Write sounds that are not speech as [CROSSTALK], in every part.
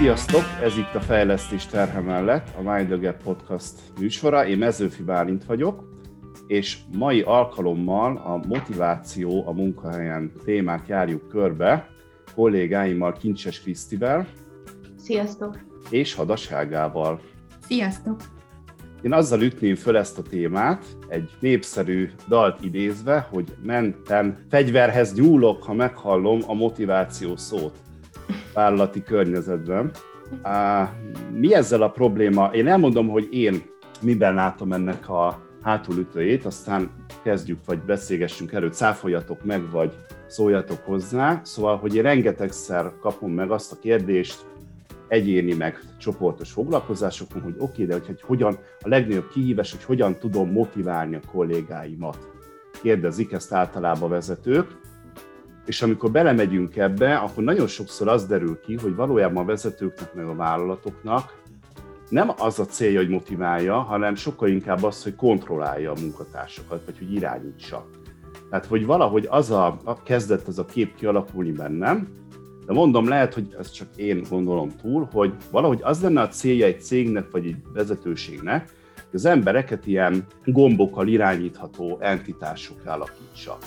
Sziasztok! Ez itt a Fejlesztés terhe mellett, a Mind the Gap Podcast műsora. Én Mezőfi Bálint vagyok, és mai alkalommal a motiváció a munkahelyen témát járjuk körbe kollégáimmal Kincses Krisztivel. Sziasztok! És Hadaságával. Sziasztok! Én azzal ütném föl ezt a témát, egy népszerű dalt idézve, hogy mentem, fegyverhez nyúlok, ha meghallom a motiváció szót vállalati környezetben. Mi ezzel a probléma? Én elmondom, hogy én miben látom ennek a hátulütőjét, aztán kezdjük, vagy beszélgessünk előtt, cáfoljatok meg, vagy szóljatok hozzá. Szóval, hogy én rengetegszer kapom meg azt a kérdést, egyéni meg csoportos foglalkozásokon, hogy oké, okay, de hogy, hogy hogyan, a legnagyobb kihívás, hogy hogyan tudom motiválni a kollégáimat. Kérdezik ezt általában vezetők, és amikor belemegyünk ebbe, akkor nagyon sokszor az derül ki, hogy valójában a vezetőknek, meg a vállalatoknak nem az a célja, hogy motiválja, hanem sokkal inkább az, hogy kontrollálja a munkatársakat, vagy hogy irányítsa. Tehát, hogy valahogy az a, a kezdett az a kép kialakulni bennem, de mondom, lehet, hogy ezt csak én gondolom túl, hogy valahogy az lenne a célja egy cégnek, vagy egy vezetőségnek, hogy az embereket ilyen gombokkal irányítható entitások alakítsa.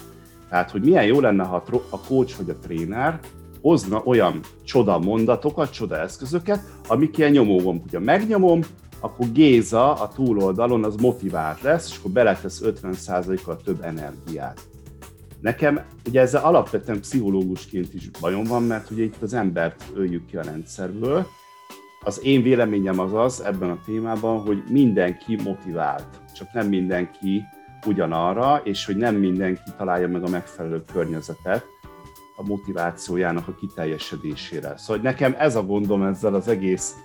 Tehát, hogy milyen jó lenne, ha a coach vagy a tréner hozna olyan csoda mondatokat, csoda eszközöket, amik ilyen nyomógomb. Hogyha megnyomom, akkor Géza a túloldalon az motivált lesz, és akkor beletesz 50%-kal több energiát. Nekem ugye ezzel alapvetően pszichológusként is bajom van, mert ugye itt az embert öljük ki a rendszerből. Az én véleményem az az ebben a témában, hogy mindenki motivált, csak nem mindenki ugyanarra, és hogy nem mindenki találja meg a megfelelő környezetet a motivációjának a kiteljesedésére. Szóval nekem ez a gondom ezzel az egész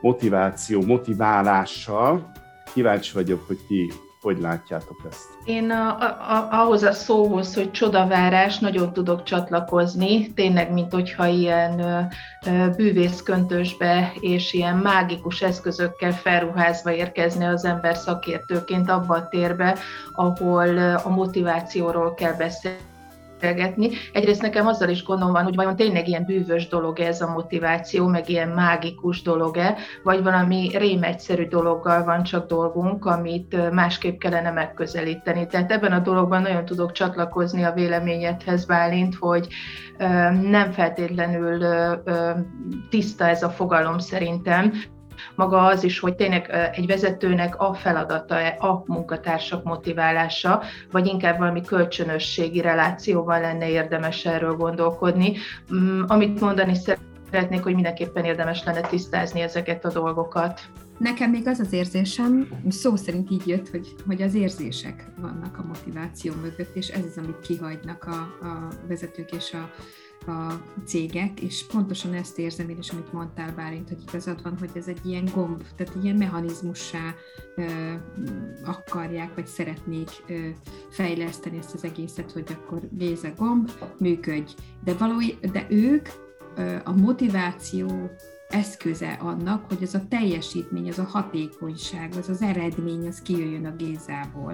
motiváció, motiválással. Kíváncsi vagyok, hogy ti hogy látjátok ezt? Én a, a, ahhoz a szóhoz, hogy csodavárás, nagyon tudok csatlakozni, tényleg, mint hogyha ilyen bűvészköntösbe és ilyen mágikus eszközökkel felruházva érkezne az ember szakértőként abba a térbe, ahol a motivációról kell beszélni beszélgetni. Egyrészt nekem azzal is gondom van, hogy vajon tényleg ilyen bűvös dolog ez a motiváció, meg ilyen mágikus dolog-e, vagy valami rémegyszerű dologgal van csak dolgunk, amit másképp kellene megközelíteni. Tehát ebben a dologban nagyon tudok csatlakozni a véleményedhez, Bálint, hogy nem feltétlenül tiszta ez a fogalom szerintem, maga az is, hogy tényleg egy vezetőnek a feladata a munkatársak motiválása, vagy inkább valami kölcsönösségi relációban lenne érdemes erről gondolkodni. Mm, amit mondani szeretnék, hogy mindenképpen érdemes lenne tisztázni ezeket a dolgokat. Nekem még az az érzésem, szó szerint így jött, hogy, hogy az érzések vannak a motiváció mögött, és ez az, amit kihagynak a, a vezetők és a, a cégek, és pontosan ezt érzem én is, amit mondtál Bálint, hogy igazad van, hogy ez egy ilyen gomb, tehát ilyen mechanizmussá ö, akarják, vagy szeretnék ö, fejleszteni ezt az egészet, hogy akkor a gomb, működj. De, való, de ők ö, a motiváció eszköze annak, hogy ez a teljesítmény, az a hatékonyság, az az eredmény, az kijöjjön a Gézából.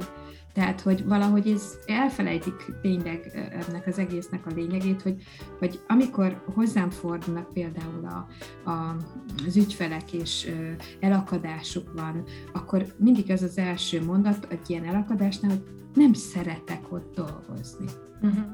Tehát, hogy valahogy ez elfelejtik tényleg ennek az egésznek a lényegét, hogy, hogy amikor hozzám fordulnak például a, a, az ügyfelek, és elakadásuk van, akkor mindig ez az első mondat egy ilyen elakadásnál, hogy nem szeretek ott dolgozni. Uh-huh.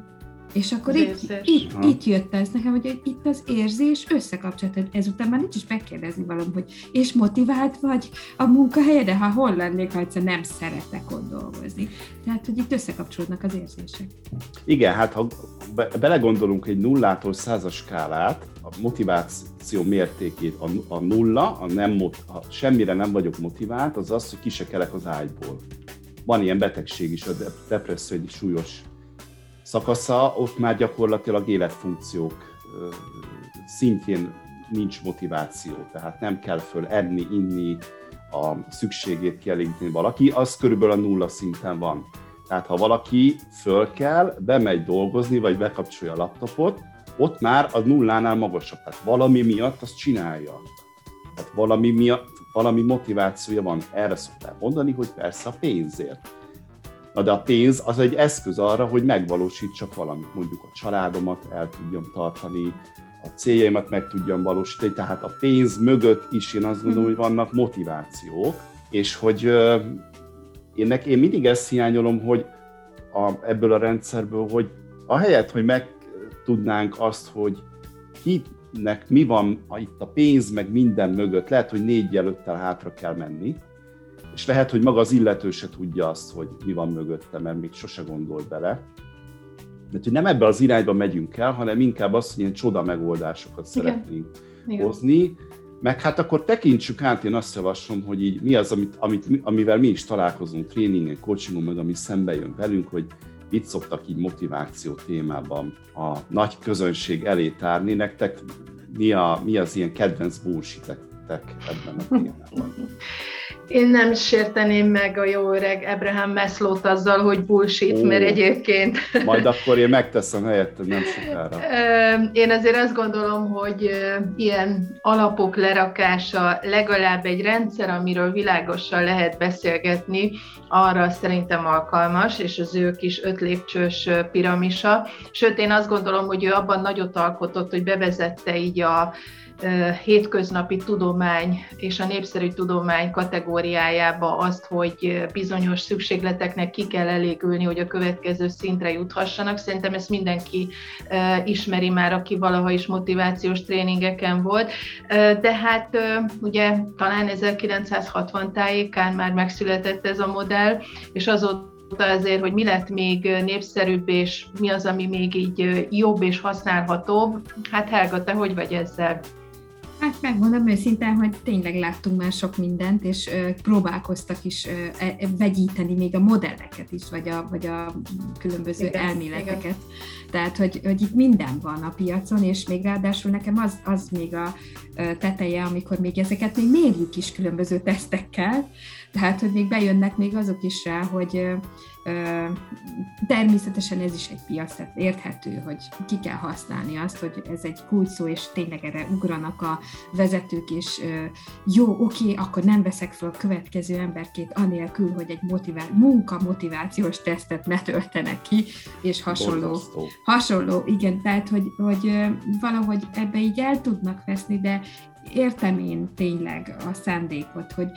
És akkor itt, itt, itt jött ez nekem, hogy itt az érzés összekapcsolat, ezután már nincs is megkérdezni valam, hogy és motivált vagy a munkahelyede, ha hol lennék, ha egyszer nem szeretek ott dolgozni. Tehát, hogy itt összekapcsolódnak az érzések. Igen, hát ha be, belegondolunk egy nullától százas skálát, a motiváció mértékét, a, a nulla, a nem, ha semmire nem vagyok motivált, az az, hogy ki se kelek az ágyból. Van ilyen betegség is, a depresszió egy súlyos szakasza, ott már gyakorlatilag életfunkciók szintjén nincs motiváció, tehát nem kell föl enni, inni, a szükségét kielégíteni valaki, az körülbelül a nulla szinten van. Tehát ha valaki föl kell, bemegy dolgozni, vagy bekapcsolja a laptopot, ott már a nullánál magasabb. Tehát valami miatt azt csinálja. Tehát valami miatt, valami motivációja van. Erre szokták mondani, hogy persze a pénzért Na de a pénz az egy eszköz arra, hogy megvalósítsak valamit, mondjuk a családomat el tudjam tartani, a céljaimat meg tudjam valósítani, tehát a pénz mögött is én azt gondolom, hogy vannak motivációk, és hogy én, nek, én mindig ezt hiányolom, hogy a, ebből a rendszerből, hogy ahelyett, hogy meg tudnánk azt, hogy kinek mi van itt a pénz, meg minden mögött, lehet, hogy négy jelölttel hátra kell menni, és lehet, hogy maga az illető se tudja azt, hogy mi van mögötte, mert még sose gondolt bele. De hogy nem ebbe az irányba megyünk el, hanem inkább azt, hogy ilyen csoda megoldásokat Igen. szeretnénk Igen. hozni, meg hát akkor tekintsük át, én azt javaslom, hogy így mi az, amit, amit, amivel mi is találkozunk tréningen, coachingon, meg ami szembe jön velünk, hogy mit szoktak így motiváció témában a nagy közönség elé tárni. Nektek mi, a, mi az ilyen kedvenc bullshit ebben a témában? [LAUGHS] Én nem sérteném meg a jó öreg Abraham Maslow-t azzal, hogy bullshit, mert egyébként... Majd akkor én megteszem helyette, nem sokára. Én azért azt gondolom, hogy ilyen alapok lerakása legalább egy rendszer, amiről világosan lehet beszélgetni, arra szerintem alkalmas, és az ő kis öt lépcsős piramisa. Sőt, én azt gondolom, hogy ő abban nagyot alkotott, hogy bevezette így a hétköznapi tudomány és a népszerű tudomány kategóriájába azt, hogy bizonyos szükségleteknek ki kell elégülni, hogy a következő szintre juthassanak. Szerintem ezt mindenki ismeri már, aki valaha is motivációs tréningeken volt. De hát ugye talán 1960 tájékán már megszületett ez a modell, és azóta azért, hogy mi lett még népszerűbb, és mi az, ami még így jobb és használhatóbb. Hát Helga, te hogy vagy ezzel? Hát megmondom őszintén, hogy tényleg láttunk már sok mindent, és ö, próbálkoztak is ö, e, vegyíteni még a modelleket is, vagy a, vagy a különböző igen, elméleteket. Igen. Tehát, hogy, hogy itt minden van a piacon, és még ráadásul nekem az, az még a teteje, amikor még ezeket még mérjük is különböző tesztekkel, tehát, hogy még bejönnek még azok is rá, hogy Természetesen ez is egy piac, tehát érthető, hogy ki kell használni azt, hogy ez egy kulcsszó, és tényleg erre ugranak a vezetők, és jó, oké, akkor nem veszek fel a következő emberkét, anélkül, hogy egy motivá- munka motivációs tesztet ne töltenek ki, és hasonló. Hasonló, igen, tehát, hogy, hogy valahogy ebbe így el tudnak veszni, de értem én tényleg a szándékot, hogy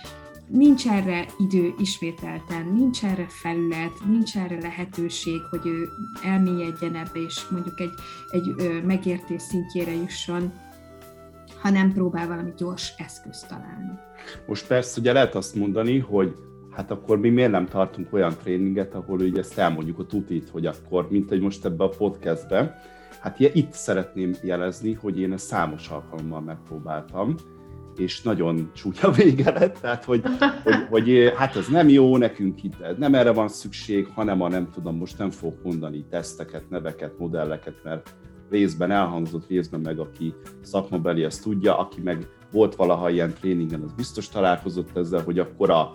nincs erre idő ismételten, nincs erre felület, nincs erre lehetőség, hogy ő elmélyedjen ebbe, és mondjuk egy, egy megértés szintjére jusson, ha nem próbál valami gyors eszközt találni. Most persze ugye lehet azt mondani, hogy hát akkor mi miért nem tartunk olyan tréninget, ahol ugye ezt elmondjuk a tutit, hogy akkor, mint hogy most ebbe a podcastbe, hát itt szeretném jelezni, hogy én ezt számos alkalommal megpróbáltam, és nagyon csúnya [LAUGHS] vége lett, tehát hogy, hogy, hogy hát ez nem jó, nekünk itt nem erre van szükség, hanem a nem tudom, most nem fogok mondani teszteket, neveket, modelleket, mert részben elhangzott, részben meg aki szakmabeli, ezt tudja, aki meg volt valaha ilyen tréningen, az biztos találkozott ezzel, hogy akkor a,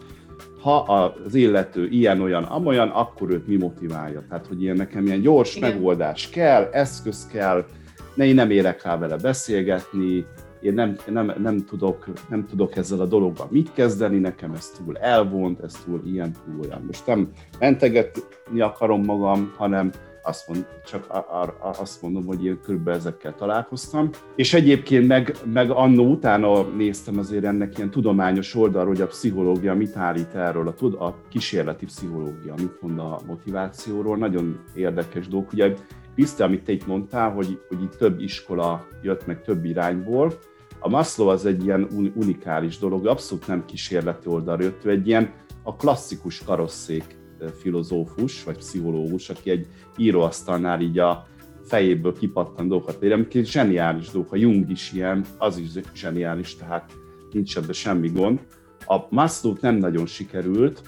ha az illető ilyen-olyan, amolyan, akkor őt mi motiválja. Tehát, hogy ilyen nekem ilyen gyors Igen. megoldás kell, eszköz kell, ne, én nem érek rá vele beszélgetni, én nem, nem, nem, tudok, nem tudok ezzel a dologban mit kezdeni, nekem ez túl elvont, ez túl ilyen, túl olyan. Most nem mentegetni akarom magam, hanem azt mond, csak azt mondom, hogy én körülbelül ezekkel találkoztam. És egyébként meg, meg annó utána néztem azért ennek ilyen tudományos oldalról, hogy a pszichológia mit állít erről, a, a kísérleti pszichológia mit mond a motivációról. Nagyon érdekes dolog. Ugye Kriszti, amit te itt mondtál, hogy, hogy itt több iskola jött meg több irányból, a Maslow az egy ilyen unikális dolog, abszolút nem kísérleti oldalra jött, ő egy ilyen a klasszikus karosszék filozófus, vagy pszichológus, aki egy íróasztalnál így a fejéből kipattan dolgokat ér, amik zseniális dolgok, a Jung is ilyen, az is zseniális, tehát nincs ebben semmi gond. A Maslow nem nagyon sikerült,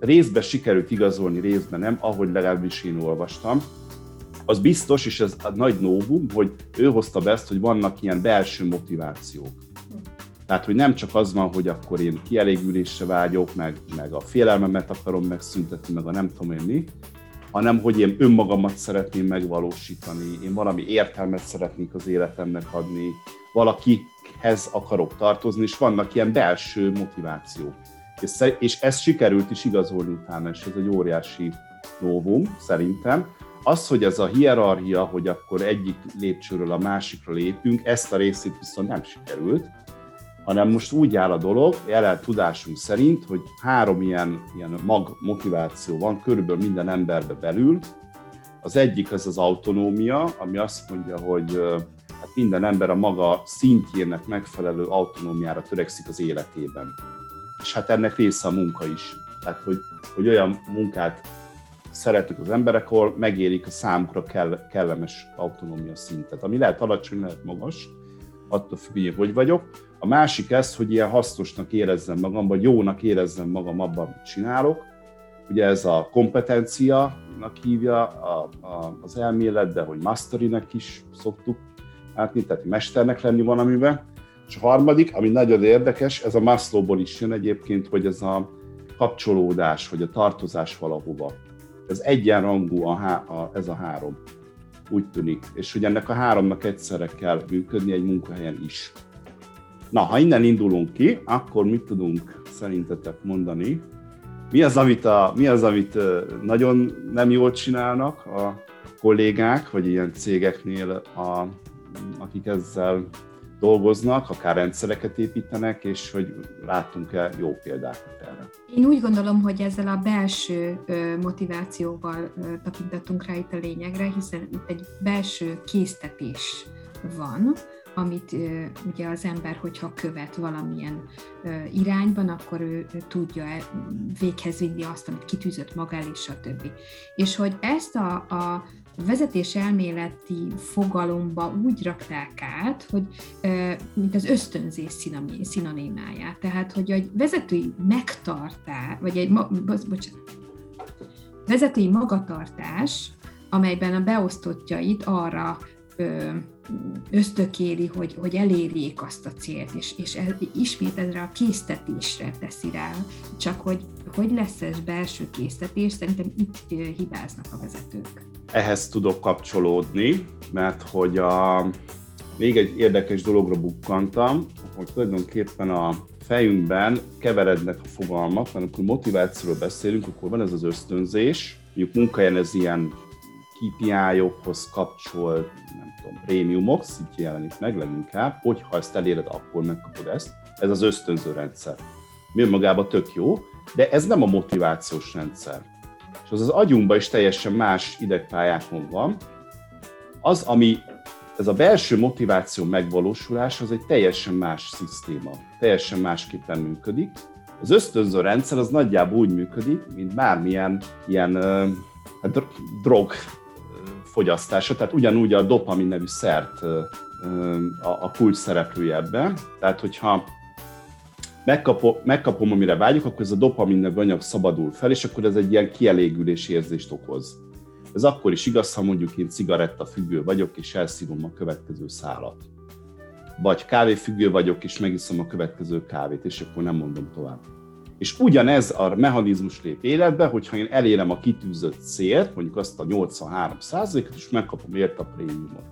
részben sikerült igazolni, részben nem, ahogy legalábbis én olvastam, az biztos, és ez a nagy novum, hogy ő hozta be ezt, hogy vannak ilyen belső motivációk. Tehát, hogy nem csak az van, hogy akkor én kielégülésre vágyok, meg, meg a félelmemet akarom megszüntetni, meg a nem tudom én mi, hanem hogy én önmagamat szeretném megvalósítani, én valami értelmet szeretnék az életemnek adni, valakihez akarok tartozni, és vannak ilyen belső motivációk. És, és ez sikerült is igazolni utána, és ez egy óriási novum szerintem. Az, hogy ez a hierarchia, hogy akkor egyik lépcsőről a másikra lépünk, ezt a részét viszont nem sikerült, hanem most úgy áll a dolog, jelen tudásunk szerint, hogy három ilyen, ilyen mag motiváció van körülbelül minden emberbe belül. Az egyik az az autonómia, ami azt mondja, hogy hát minden ember a maga szintjének megfelelő autonómiára törekszik az életében. És hát ennek része a munka is. Tehát, hogy, hogy olyan munkát szeretnek az emberek, ahol megérik a számukra kell, kellemes autonómia szintet, ami lehet alacsony, lehet magas, attól függ, hogy vagyok. A másik ez, hogy ilyen hasznosnak érezzem magam, vagy jónak érezzem magam abban, amit csinálok. Ugye ez a kompetenciának hívja a, a, az elmélet, de hogy masterinek is szoktuk látni, tehát mesternek lenni valamiben. És a harmadik, ami nagyon érdekes, ez a Maslowból is jön egyébként, hogy ez a kapcsolódás, vagy a tartozás valahova. Ez egyenrangú a, a, ez a három, úgy tűnik. És hogy ennek a háromnak egyszerre kell működni egy munkahelyen is. Na, ha innen indulunk ki, akkor mit tudunk szerintetek mondani? Mi az, amit, a, mi az, amit nagyon nem jól csinálnak a kollégák, vagy ilyen cégeknél, a, akik ezzel dolgoznak, akár rendszereket építenek, és hogy láttunk-e jó példákat erre. Én úgy gondolom, hogy ezzel a belső motivációval tapintattunk rá itt a lényegre, hiszen itt egy belső késztetés van, amit ugye az ember, hogyha követ valamilyen irányban, akkor ő tudja véghez vinni azt, amit kitűzött maga elé, stb. És hogy ezt a, a vezetés elméleti fogalomba úgy rakták át, hogy mint az ösztönzés szinonimáját. Tehát, hogy egy vezetői megtartás, vagy egy, bocsánat, vezetői magatartás, amelyben a beosztottjait arra ösztökéli, hogy, hogy elérjék azt a célt, és, és ismét ezre a késztetésre teszi rá, csak hogy hogy lesz ez belső késztetés, szerintem itt hibáznak a vezetők. Ehhez tudok kapcsolódni, mert hogy a, még egy érdekes dologra bukkantam, hogy tulajdonképpen a fejünkben keverednek a fogalmak, mert amikor motivációról beszélünk, akkor van ez az ösztönzés, mondjuk munkahelyen ez ilyen KPI-okhoz kapcsolt, nem tudom, prémiumok, így jelenik meg leginkább, hogy ha ezt eléred, akkor megkapod ezt. Ez az ösztönző rendszer. Mi magában tök jó, de ez nem a motivációs rendszer. És az az agyunkban is teljesen más idegpályákon van. Az, ami ez a belső motiváció megvalósulás, az egy teljesen más szisztéma, teljesen másképpen működik. Az ösztönző rendszer az nagyjából úgy működik, mint bármilyen ilyen hát, drog fogyasztása, tehát ugyanúgy a dopamin nevű szert a, a kulcs szereplője ebben. Tehát, hogyha megkapom, megkapom, amire vágyok, akkor ez a dopamin nevű anyag szabadul fel, és akkor ez egy ilyen kielégülési érzést okoz. Ez akkor is igaz, ha mondjuk én cigaretta függő vagyok, és elszívom a következő szálat. Vagy kávéfüggő vagyok, és megiszom a következő kávét, és akkor nem mondom tovább. És ugyanez a mechanizmus lép életbe, hogyha én elérem a kitűzött célt, mondjuk azt a 83%-et, és megkapom érte a prémiumot.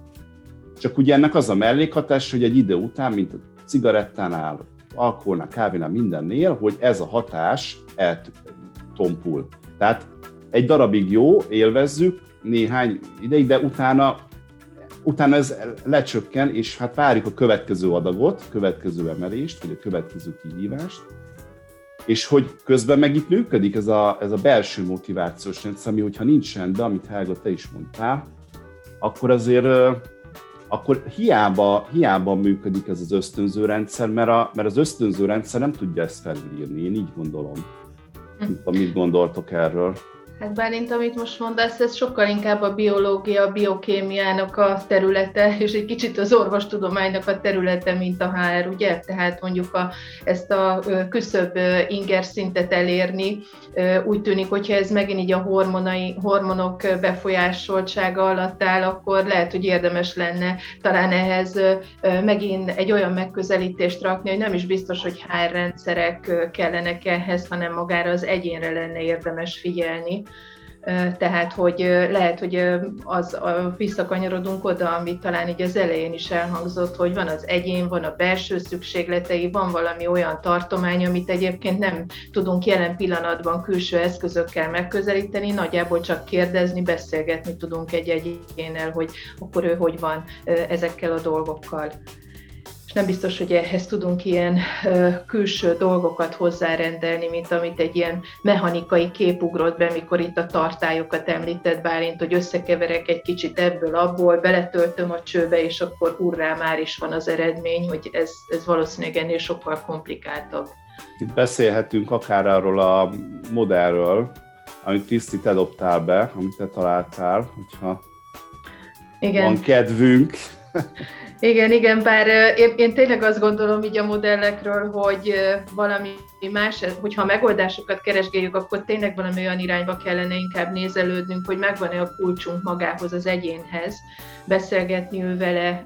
Csak ugye ennek az a mellékhatás, hogy egy idő után, mint a cigarettánál, alkoholnál, kávénál, mindennél, hogy ez a hatás eltompul. Tehát egy darabig jó, élvezzük, néhány ideig, de utána, utána ez lecsökken, és hát várjuk a következő adagot, következő emelést, vagy a következő kihívást, és hogy közben meg itt működik ez a, ez a belső motivációs rendszer, ami hogyha nincs rendben, amit Helga, te is mondtál, akkor azért akkor hiába, hiába működik ez az ösztönző rendszer, mert, a, mert az ösztönző rendszer nem tudja ezt felülírni, én így gondolom. Tudom, mit gondoltok erről. Hát Bálint, amit most mondasz, ez sokkal inkább a biológia, a biokémiának a területe, és egy kicsit az orvostudománynak a területe, mint a HR, ugye? Tehát mondjuk a, ezt a küszöbb inger szintet elérni, úgy tűnik, hogyha ez megint így a hormonai, hormonok befolyásoltsága alatt áll, akkor lehet, hogy érdemes lenne talán ehhez megint egy olyan megközelítést rakni, hogy nem is biztos, hogy HR rendszerek kellenek ehhez, hanem magára az egyénre lenne érdemes figyelni tehát, hogy lehet, hogy az visszakanyarodunk oda, amit talán így az elején is elhangzott, hogy van az egyén, van a belső szükségletei, van valami olyan tartomány, amit egyébként nem tudunk jelen pillanatban külső eszközökkel megközelíteni, nagyjából csak kérdezni, beszélgetni tudunk egy egyénnel, hogy akkor ő hogy van ezekkel a dolgokkal nem biztos, hogy ehhez tudunk ilyen külső dolgokat hozzárendelni, mint amit egy ilyen mechanikai kép ugrott be, mikor itt a tartályokat említett Bálint, hogy összekeverek egy kicsit ebből, abból, beletöltöm a csőbe, és akkor hurrá, már is van az eredmény, hogy ez, ez valószínűleg ennél sokkal komplikáltabb. Itt beszélhetünk akár arról a modellről, amit Kriszti te dobtál be, amit te találtál, hogyha Igen. van kedvünk. Igen, igen, bár én, én tényleg azt gondolom így a modellekről, hogy valami más, hogyha a megoldásokat keresgéljük, akkor tényleg valami olyan irányba kellene inkább nézelődnünk, hogy megvan-e a kulcsunk magához, az egyénhez, beszélgetni ő vele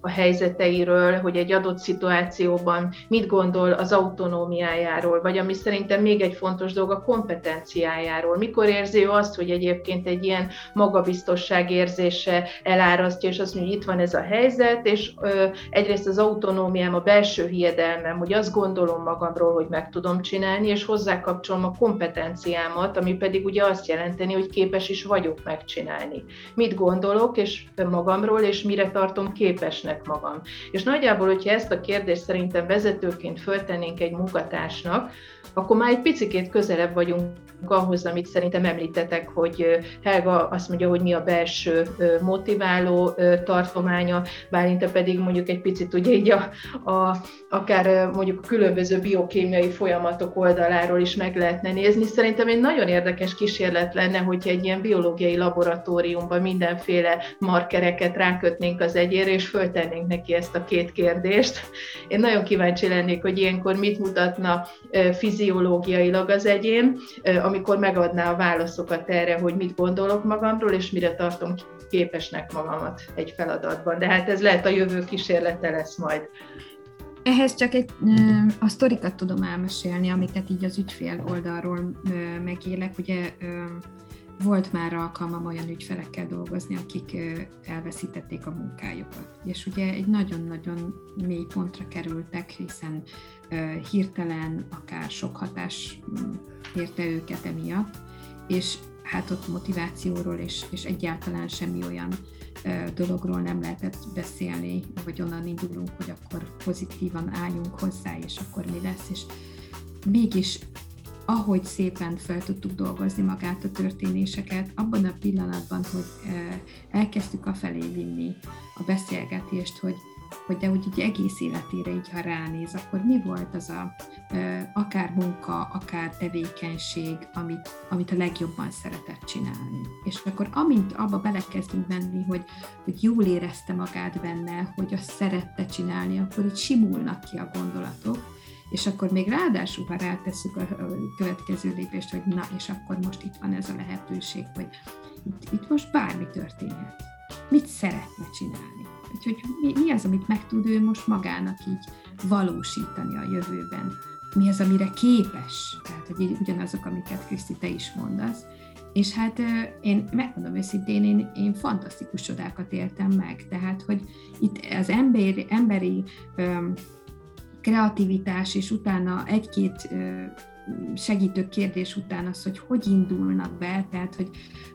a helyzeteiről, hogy egy adott szituációban mit gondol az autonómiájáról, vagy ami szerintem még egy fontos dolog, a kompetenciájáról. Mikor érzi ő azt, hogy egyébként egy ilyen magabiztosság érzése elárasztja, és azt mondja, hogy itt van ez a helyzet, és egyrészt az autonómiám, a belső hiedelmem, hogy azt gondolom magamról, hogy meg tudom csinálni, és hozzákapcsolom a kompetenciámat, ami pedig ugye azt jelenteni, hogy képes is vagyok megcsinálni. Mit gondolok, és magamról, és mire tartom képesnek magam. És nagyjából, hogyha ezt a kérdést szerintem vezetőként föltennénk egy munkatársnak, akkor már egy picikét közelebb vagyunk ahhoz, amit szerintem említetek, hogy Helga azt mondja, hogy mi a belső motiváló tartománya, Bálinte pedig mondjuk egy picit ugye így a, a, akár mondjuk a különböző biokémiai folyamatok oldaláról is meg lehetne nézni. Szerintem egy nagyon érdekes kísérlet lenne, hogyha egy ilyen biológiai laboratóriumban mindenféle markereket rákötnénk az egyére, és föltennénk neki ezt a két kérdést. Én nagyon kíváncsi lennék, hogy ilyenkor mit mutatna fiziológiailag az egyén, amikor megadná a válaszokat erre, hogy mit gondolok magamról, és mire tartom képesnek magamat egy feladatban. De hát ez lehet a jövő kísérlete lesz majd. Ehhez csak egy, a sztorikat tudom elmesélni, amiket így az ügyfél oldalról megélek. Ugye volt már alkalmam olyan ügyfelekkel dolgozni, akik elveszítették a munkájukat. És ugye egy nagyon-nagyon mély pontra kerültek, hiszen hirtelen akár sok hatás mm, érte őket emiatt, és hát ott motivációról és, és egyáltalán semmi olyan dologról nem lehetett beszélni, vagy onnan indulunk, hogy akkor pozitívan álljunk hozzá, és akkor mi lesz, és mégis ahogy szépen fel tudtuk dolgozni magát a történéseket, abban a pillanatban, hogy elkezdtük a felé vinni a beszélgetést, hogy, hogy de úgy így egész életére így, ha ránéz, akkor mi volt az a akár munka, akár tevékenység, amit, amit a legjobban szeretett csinálni. És akkor amint abba belekezdünk menni, hogy, hogy jól érezte magát benne, hogy azt szerette csinálni, akkor így simulnak ki a gondolatok, és akkor még ráadásul, ha rátesszük a következő lépést, hogy na, és akkor most itt van ez a lehetőség, hogy itt, itt most bármi történhet. Mit szeretne csinálni? Úgyhogy mi, mi az, amit meg tud ő most magának így valósítani a jövőben? Mi az, amire képes? Tehát, hogy ugyanazok, amiket Kriszti, te is mondasz. És hát én megmondom őszintén, én, én fantasztikus csodákat éltem meg. Tehát, hogy itt az emberi, emberi kreativitás, és utána egy-két segítő kérdés után az, hogy hogy indulnak be, tehát, hogy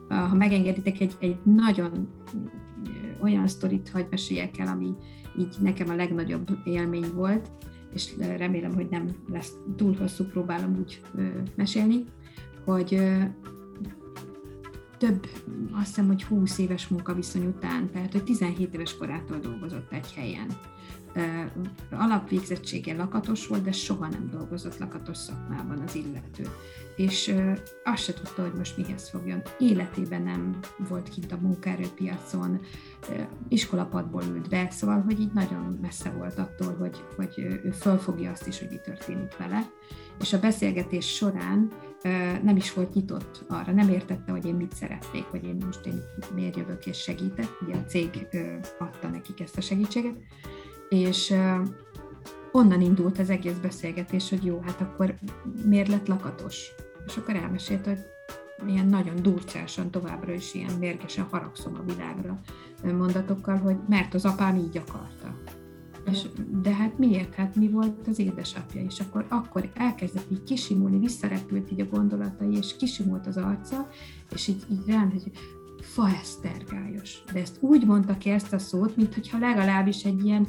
ha megengeditek, egy, egy nagyon olyan sztorit hagy meséljek el, ami így nekem a legnagyobb élmény volt, és remélem, hogy nem lesz túl hosszú, próbálom úgy mesélni, hogy több, azt hiszem, hogy 20 éves munkaviszony után, tehát hogy 17 éves korától dolgozott egy helyen alapvégzettsége lakatos volt, de soha nem dolgozott lakatos szakmában az illető. És azt se tudta, hogy most mihez fogjon. Életében nem volt kint a munkaerőpiacon, iskolapadból ült be, szóval, hogy így nagyon messze volt attól, hogy, hogy ő fölfogja azt is, hogy mi történik vele. És a beszélgetés során nem is volt nyitott arra, nem értette, hogy én mit szeretnék, hogy én most én miért jövök és segítek, ugye a cég adta nekik ezt a segítséget, és onnan indult az egész beszélgetés, hogy jó, hát akkor miért lett lakatos? És akkor elmesélt, hogy ilyen nagyon durcásan továbbra is ilyen mérgesen haragszom a világra mondatokkal, hogy mert az apám így akarta. És, de hát miért? Hát mi volt az édesapja? És akkor, akkor elkezdett így kisimulni, visszarepült így a gondolatai, és kisimult az arca, és így, így rám, hogy faesztergályos. De ezt úgy mondta ki ezt a szót, mintha legalábbis egy ilyen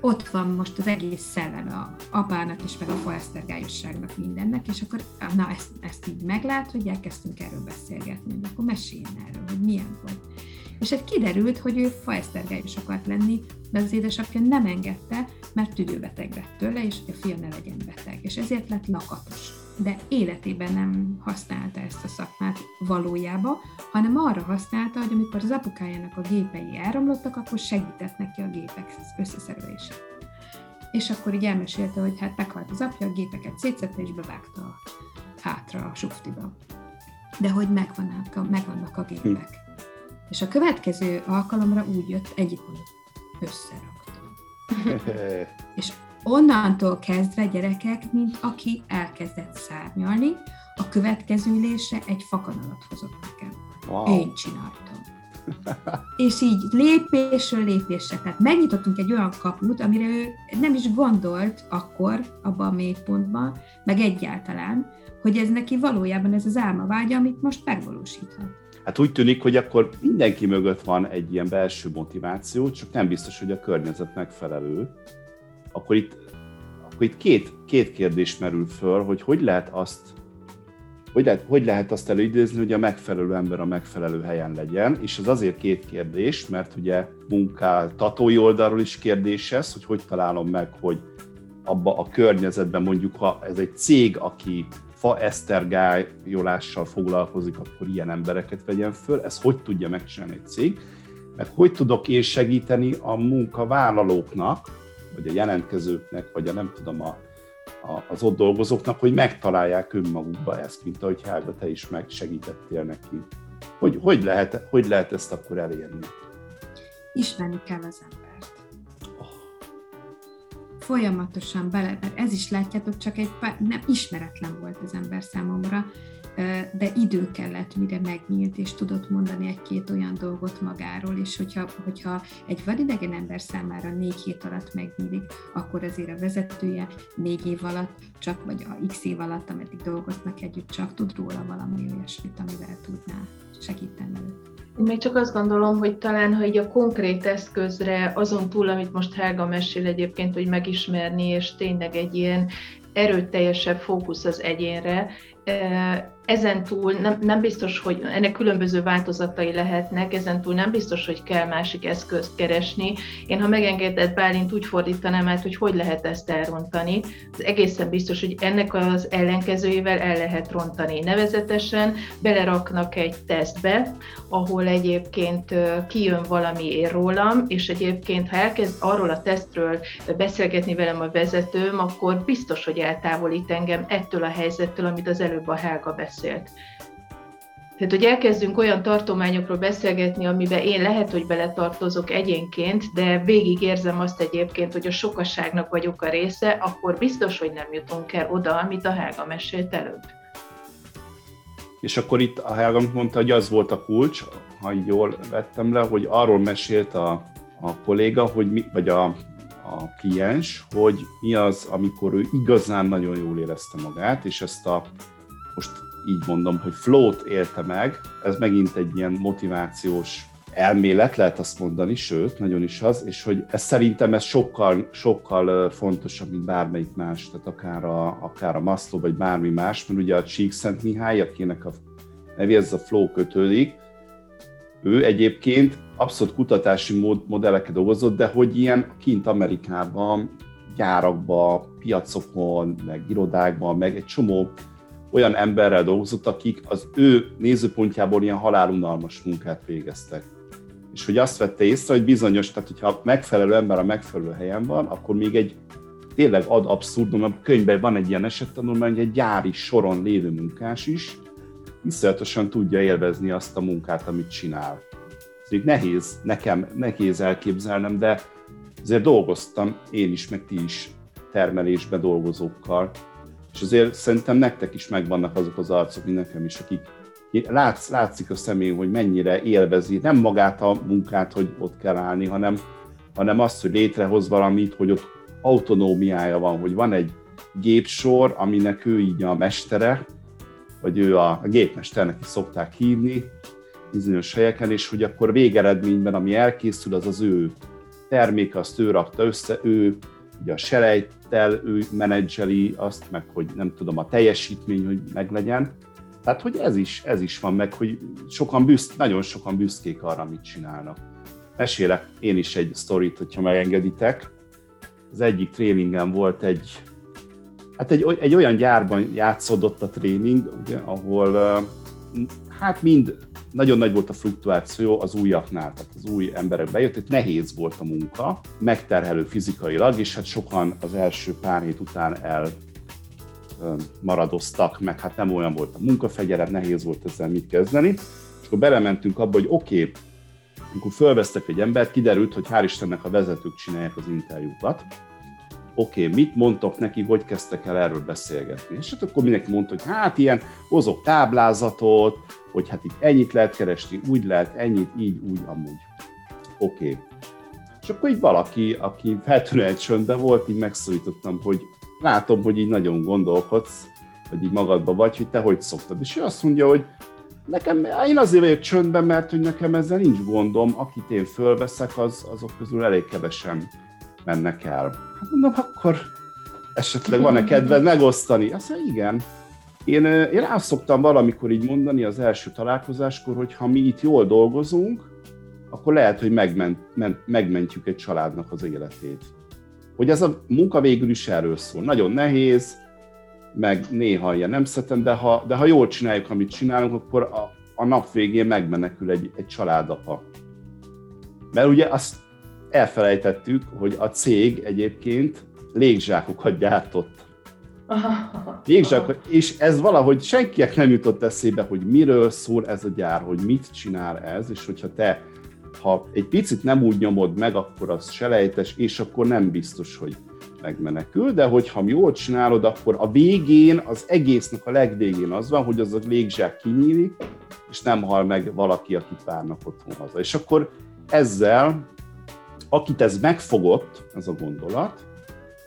ott van most az egész szellem a apának is, meg a faesztergályosságnak mindennek, és akkor na, ezt, ezt így meglát, hogy elkezdtünk erről beszélgetni, hogy akkor meséljen erről, hogy milyen volt. És hát kiderült, hogy ő faesztergályos akart lenni, de az édesapja nem engedte, mert tüdőbeteg lett tőle, és hogy a fia ne legyen beteg, és ezért lett lakatos. De életében nem használta ezt a szakmát valójába, hanem arra használta, hogy amikor az apukájának a gépei elromlottak, akkor segített neki a gépek összeszerelését. És akkor így elmesélte, hogy hát meghalt az apja, a gépeket szétszette és bevágta a hátra a suftiba. De hogy megvannak a, megvannak a gépek. Hm. És a következő alkalomra úgy jött, egyik mondott, összeraktam. [LAUGHS] és onnantól kezdve gyerekek, mint aki elkezdett szárnyalni, a következő ülésre egy fakanalat hozott nekem. Wow. Én csináltam. [LAUGHS] és így lépésről lépésre, tehát megnyitottunk egy olyan kaput, amire ő nem is gondolt akkor, abban a mélypontban, meg egyáltalán, hogy ez neki valójában ez az álmavágya, amit most megvalósíthat. Hát úgy tűnik, hogy akkor mindenki mögött van egy ilyen belső motiváció, csak nem biztos, hogy a környezet megfelelő. Akkor itt, akkor itt két, két kérdés merül föl, hogy hogy lehet azt hogy lehet, hogy lehet azt előidézni, hogy a megfelelő ember a megfelelő helyen legyen, és ez azért két kérdés, mert ugye munkáltatói oldalról is kérdés ez, hogy hogy találom meg, hogy abba a környezetben mondjuk, ha ez egy cég, aki fa esztergályolással foglalkozik, akkor ilyen embereket vegyen föl. Ez hogy tudja megcsinálni egy cég? Meg hogy tudok én segíteni a munkavállalóknak, vagy a jelentkezőknek, vagy a nem tudom, a, a, az ott dolgozóknak, hogy megtalálják önmagukba ezt, mint ahogy Helga, te is megsegítettél neki. Hogy, hogy, lehet, hogy lehet ezt akkor elérni? Ismerni kell az ember folyamatosan bele, ez is látjátok, csak egy pár, nem ismeretlen volt az ember számomra, de idő kellett, mire megnyílt, és tudott mondani egy-két olyan dolgot magáról, és hogyha, hogyha egy vadidegen ember számára négy hét alatt megnyílik, akkor azért a vezetője négy év alatt, csak vagy a x év alatt, ameddig dolgoznak együtt, csak tud róla valami olyasmit, amivel tudná segíteni őt. Még csak azt gondolom, hogy talán, ha így a konkrét eszközre, azon túl, amit most Helga mesél egyébként, hogy megismerni, és tényleg egy ilyen erőteljesebb fókusz az egyénre, ezen túl nem, nem biztos, hogy ennek különböző változatai lehetnek, ezen túl nem biztos, hogy kell másik eszközt keresni. Én, ha megengedett Bálint, úgy fordítanám át, hogy hogy lehet ezt elrontani. Az egészen biztos, hogy ennek az ellenkezőjével el lehet rontani. Nevezetesen beleraknak egy tesztbe, ahol egyébként kijön valami ér rólam, és egyébként, ha elkezd arról a tesztről beszélgetni velem a vezetőm, akkor biztos, hogy eltávolít engem ettől a helyzettől, amit az előbb a Helga beszélt beszélt. Tehát, hogy elkezdünk olyan tartományokról beszélgetni, amiben én lehet, hogy beletartozok egyénként, de végig érzem azt egyébként, hogy a sokaságnak vagyok a része, akkor biztos, hogy nem jutunk el oda, amit a Helga mesélt előbb. És akkor itt a Helga mondta, hogy az volt a kulcs, ha jól vettem le, hogy arról mesélt a, a kolléga, hogy mi, vagy a, a kliens, hogy mi az, amikor ő igazán nagyon jól érezte magát, és ezt a most így mondom, hogy élte meg, ez megint egy ilyen motivációs elmélet, lehet azt mondani, sőt, nagyon is az, és hogy ez szerintem ez sokkal, sokkal fontosabb, mint bármelyik más, tehát akár a, akár a Maslow, vagy bármi más, mert ugye a Csíkszent Mihály, akinek a nevéhez a flow kötődik, ő egyébként abszolút kutatási mód, modelleket dolgozott, de hogy ilyen kint Amerikában, gyárakban, piacokon, meg irodákban, meg egy csomó olyan emberrel dolgozott, akik az ő nézőpontjából ilyen halálunalmas munkát végeztek. És hogy azt vette észre, hogy bizonyos, tehát hogyha megfelelő ember a megfelelő helyen van, akkor még egy tényleg ad abszurdum, a könyvben van egy ilyen esettanulmány, hogy egy gyári soron lévő munkás is iszonyatosan tudja élvezni azt a munkát, amit csinál. Ez nehéz, nekem nehéz elképzelnem, de azért dolgoztam én is, meg ti is termelésbe dolgozókkal, és azért szerintem nektek is megvannak azok az arcok, mint nekem is, akik látsz, látszik a szemén, hogy mennyire élvezi nem magát a munkát, hogy ott kell állni, hanem, hanem azt, hogy létrehoz valamit, hogy ott autonómiája van, hogy van egy gépsor, aminek ő így a mestere, vagy ő a, a gépmesternek is szokták hívni bizonyos helyeken, és hogy akkor végeredményben, ami elkészül, az az ő termék, azt ő rakta össze, ő ugye a selejttel ő menedzseli azt, meg hogy nem tudom, a teljesítmény, hogy meglegyen. Tehát, hogy ez is, ez is van meg, hogy sokan büszt, nagyon sokan büszkék arra, amit csinálnak. Mesélek én is egy sztorit, hogyha megengeditek. Az egyik tréningen volt egy, hát egy, egy olyan gyárban játszódott a tréning, ugye, ahol hát mind nagyon nagy volt a fluktuáció az újaknál, tehát az új emberek bejött, itt nehéz volt a munka, megterhelő fizikailag, és hát sokan az első pár hét után el maradoztak, meg hát nem olyan volt a munkafegyelem, nehéz volt ezzel mit kezdeni. És akkor belementünk abba, hogy oké, okay, amikor fölvesztek egy embert, kiderült, hogy hál' Istennek a vezetők csinálják az interjúkat, oké, okay, mit mondtok neki, hogy kezdtek el erről beszélgetni. És hát akkor mindenki mondta, hogy hát ilyen, hozok táblázatot, hogy hát itt ennyit lehet keresni, úgy lehet, ennyit, így, úgy, amúgy. Oké. Okay. És akkor így valaki, aki feltűnően csöndben volt, így megszólítottam, hogy látom, hogy így nagyon gondolkodsz, vagy így magadba vagy, hogy te hogy szoktad. És ő azt mondja, hogy nekem, én azért vagyok csöndben, mert hogy nekem ezzel nincs gondom, akit én fölveszek, az, azok közül elég kevesen mennek el. Hát mondom, akkor esetleg van-e kedved megosztani? Azt mondja, igen. Én, én rá szoktam valamikor így mondani az első találkozáskor, hogy ha mi itt jól dolgozunk, akkor lehet, hogy megment, ment, megmentjük egy családnak az életét. Hogy ez a munka végül is erről szól. Nagyon nehéz, meg néha ilyen nem szeretem, de ha, de ha jól csináljuk, amit csinálunk, akkor a, a nap végén megmenekül egy, egy családapa. Mert ugye azt elfelejtettük, hogy a cég egyébként légzsákokat gyártott. Légzsák, és ez valahogy senkinek nem jutott eszébe, hogy miről szól ez a gyár, hogy mit csinál ez, és hogyha te ha egy picit nem úgy nyomod meg, akkor az selejtes, és akkor nem biztos, hogy megmenekül, de hogyha jól csinálod, akkor a végén, az egésznek a legvégén az van, hogy az a légzsák kinyílik, és nem hal meg valaki, akit várnak otthon haza. És akkor ezzel akit ez megfogott, ez a gondolat,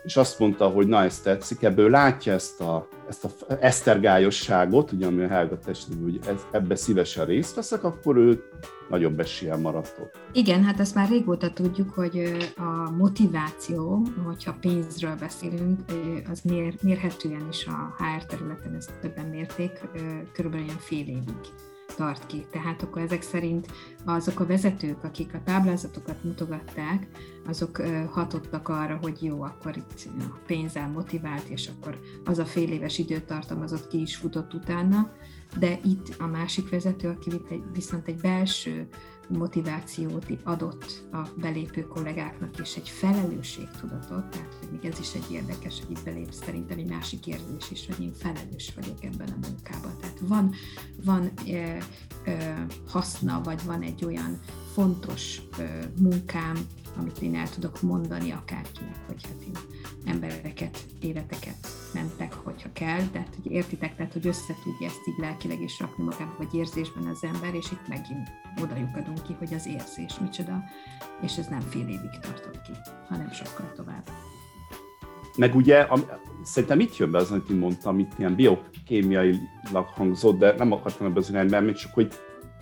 és azt mondta, hogy na, ezt tetszik, ebből látja ezt a, ezt a esztergályosságot, ugye, ami a Helga testében, hogy ez, ebbe szívesen részt veszek, akkor ő nagyobb eséllyel maradt ott. Igen, hát ezt már régóta tudjuk, hogy a motiváció, hogyha pénzről beszélünk, az mér, mérhetően is a HR területen, ezt többen mérték, körülbelül ilyen fél évig tart ki. Tehát akkor ezek szerint azok a vezetők, akik a táblázatokat mutogatták, azok hatottak arra, hogy jó, akkor itt a pénzzel motivált, és akkor az a fél éves időtartam az ott ki is futott utána, de itt a másik vezető, aki viszont egy belső motivációt adott a belépő kollégáknak, és egy felelősségtudatot, tehát hogy még ez is egy érdekes, hogy itt belép szerintem egy másik érzés is, hogy én felelős vagyok ebben a munkában. Tehát van, van e, e, haszna, vagy van egy olyan fontos e, munkám, amit én el tudok mondani akárkinek, hogy hát én embereket, életeket mentek, hogyha kell, de hát, hogy értitek, tehát hogy össze tudja ezt így lelkileg is rakni magába, vagy érzésben az ember, és itt megint oda ki, hogy az érzés micsoda, és ez nem fél évig tartott ki, hanem sokkal tovább. Meg ugye, am, szerintem itt jön be az, amit mondtam, itt ilyen biokémiailag hangzott, de nem akartam ebbe az irányba még csak hogy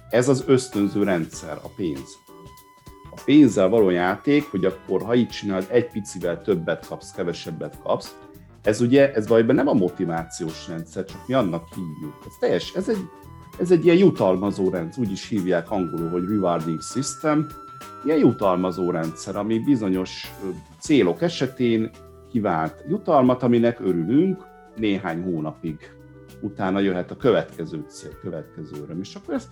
ez az ösztönző rendszer, a pénz a pénzzel való játék, hogy akkor ha így csinálod, egy picivel többet kapsz, kevesebbet kapsz, ez ugye, ez valójában nem a motivációs rendszer, csak mi annak hívjuk. Ez teljes, ez egy, ez egy ilyen jutalmazó rendszer, úgy is hívják angolul, hogy rewarding system, ilyen jutalmazó rendszer, ami bizonyos célok esetén kivált jutalmat, aminek örülünk néhány hónapig. Utána jöhet a következő cél, következő öröm. És akkor ez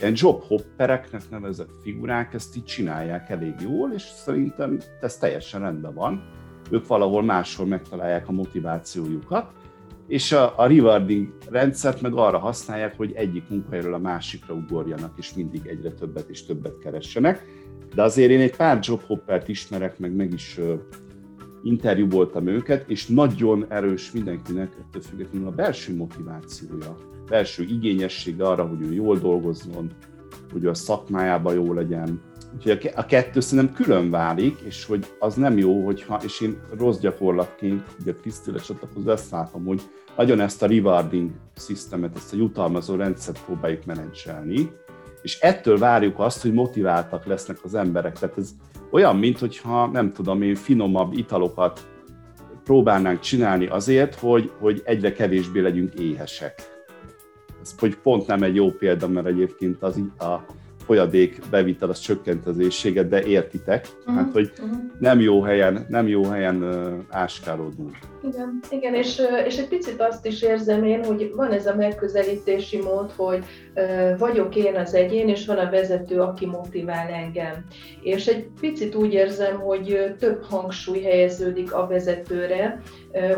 ilyen jobhoppereknek nevezett figurák ezt így csinálják elég jól, és szerintem ez teljesen rendben van. Ők valahol máshol megtalálják a motivációjukat, és a, a rewarding rendszert meg arra használják, hogy egyik munkahelyről a másikra ugorjanak, és mindig egyre többet és többet keressenek. De azért én egy pár jobhoppert ismerek, meg meg is uh, interjú voltam őket, és nagyon erős mindenkinek ettől függetlenül a belső motivációja belső igényessége arra, hogy ő jól dolgozzon, hogy ő a szakmájában jó legyen. Úgyhogy a kettő szerintem külön válik, és hogy az nem jó, hogyha, és én rossz gyakorlatként, ugye Krisztile csatlakozva ezt látom, hogy nagyon ezt a rewarding systemet, ezt a jutalmazó rendszert próbáljuk menedzselni, és ettől várjuk azt, hogy motiváltak lesznek az emberek. Tehát ez olyan, mintha nem tudom én, finomabb italokat próbálnánk csinálni azért, hogy, hogy egyre kevésbé legyünk éhesek. Ez hogy pont nem egy jó példa, mert egyébként az a folyadék bevitel az csökkent az éjséget, de értitek, uh-huh, hát hogy uh-huh. nem jó helyen, nem jó helyen uh, áskálódunk. Igen, igen és, és egy picit azt is érzem én, hogy van ez a megközelítési mód, hogy vagyok én az egyén, és van a vezető, aki motivál engem. És egy picit úgy érzem, hogy több hangsúly helyeződik a vezetőre,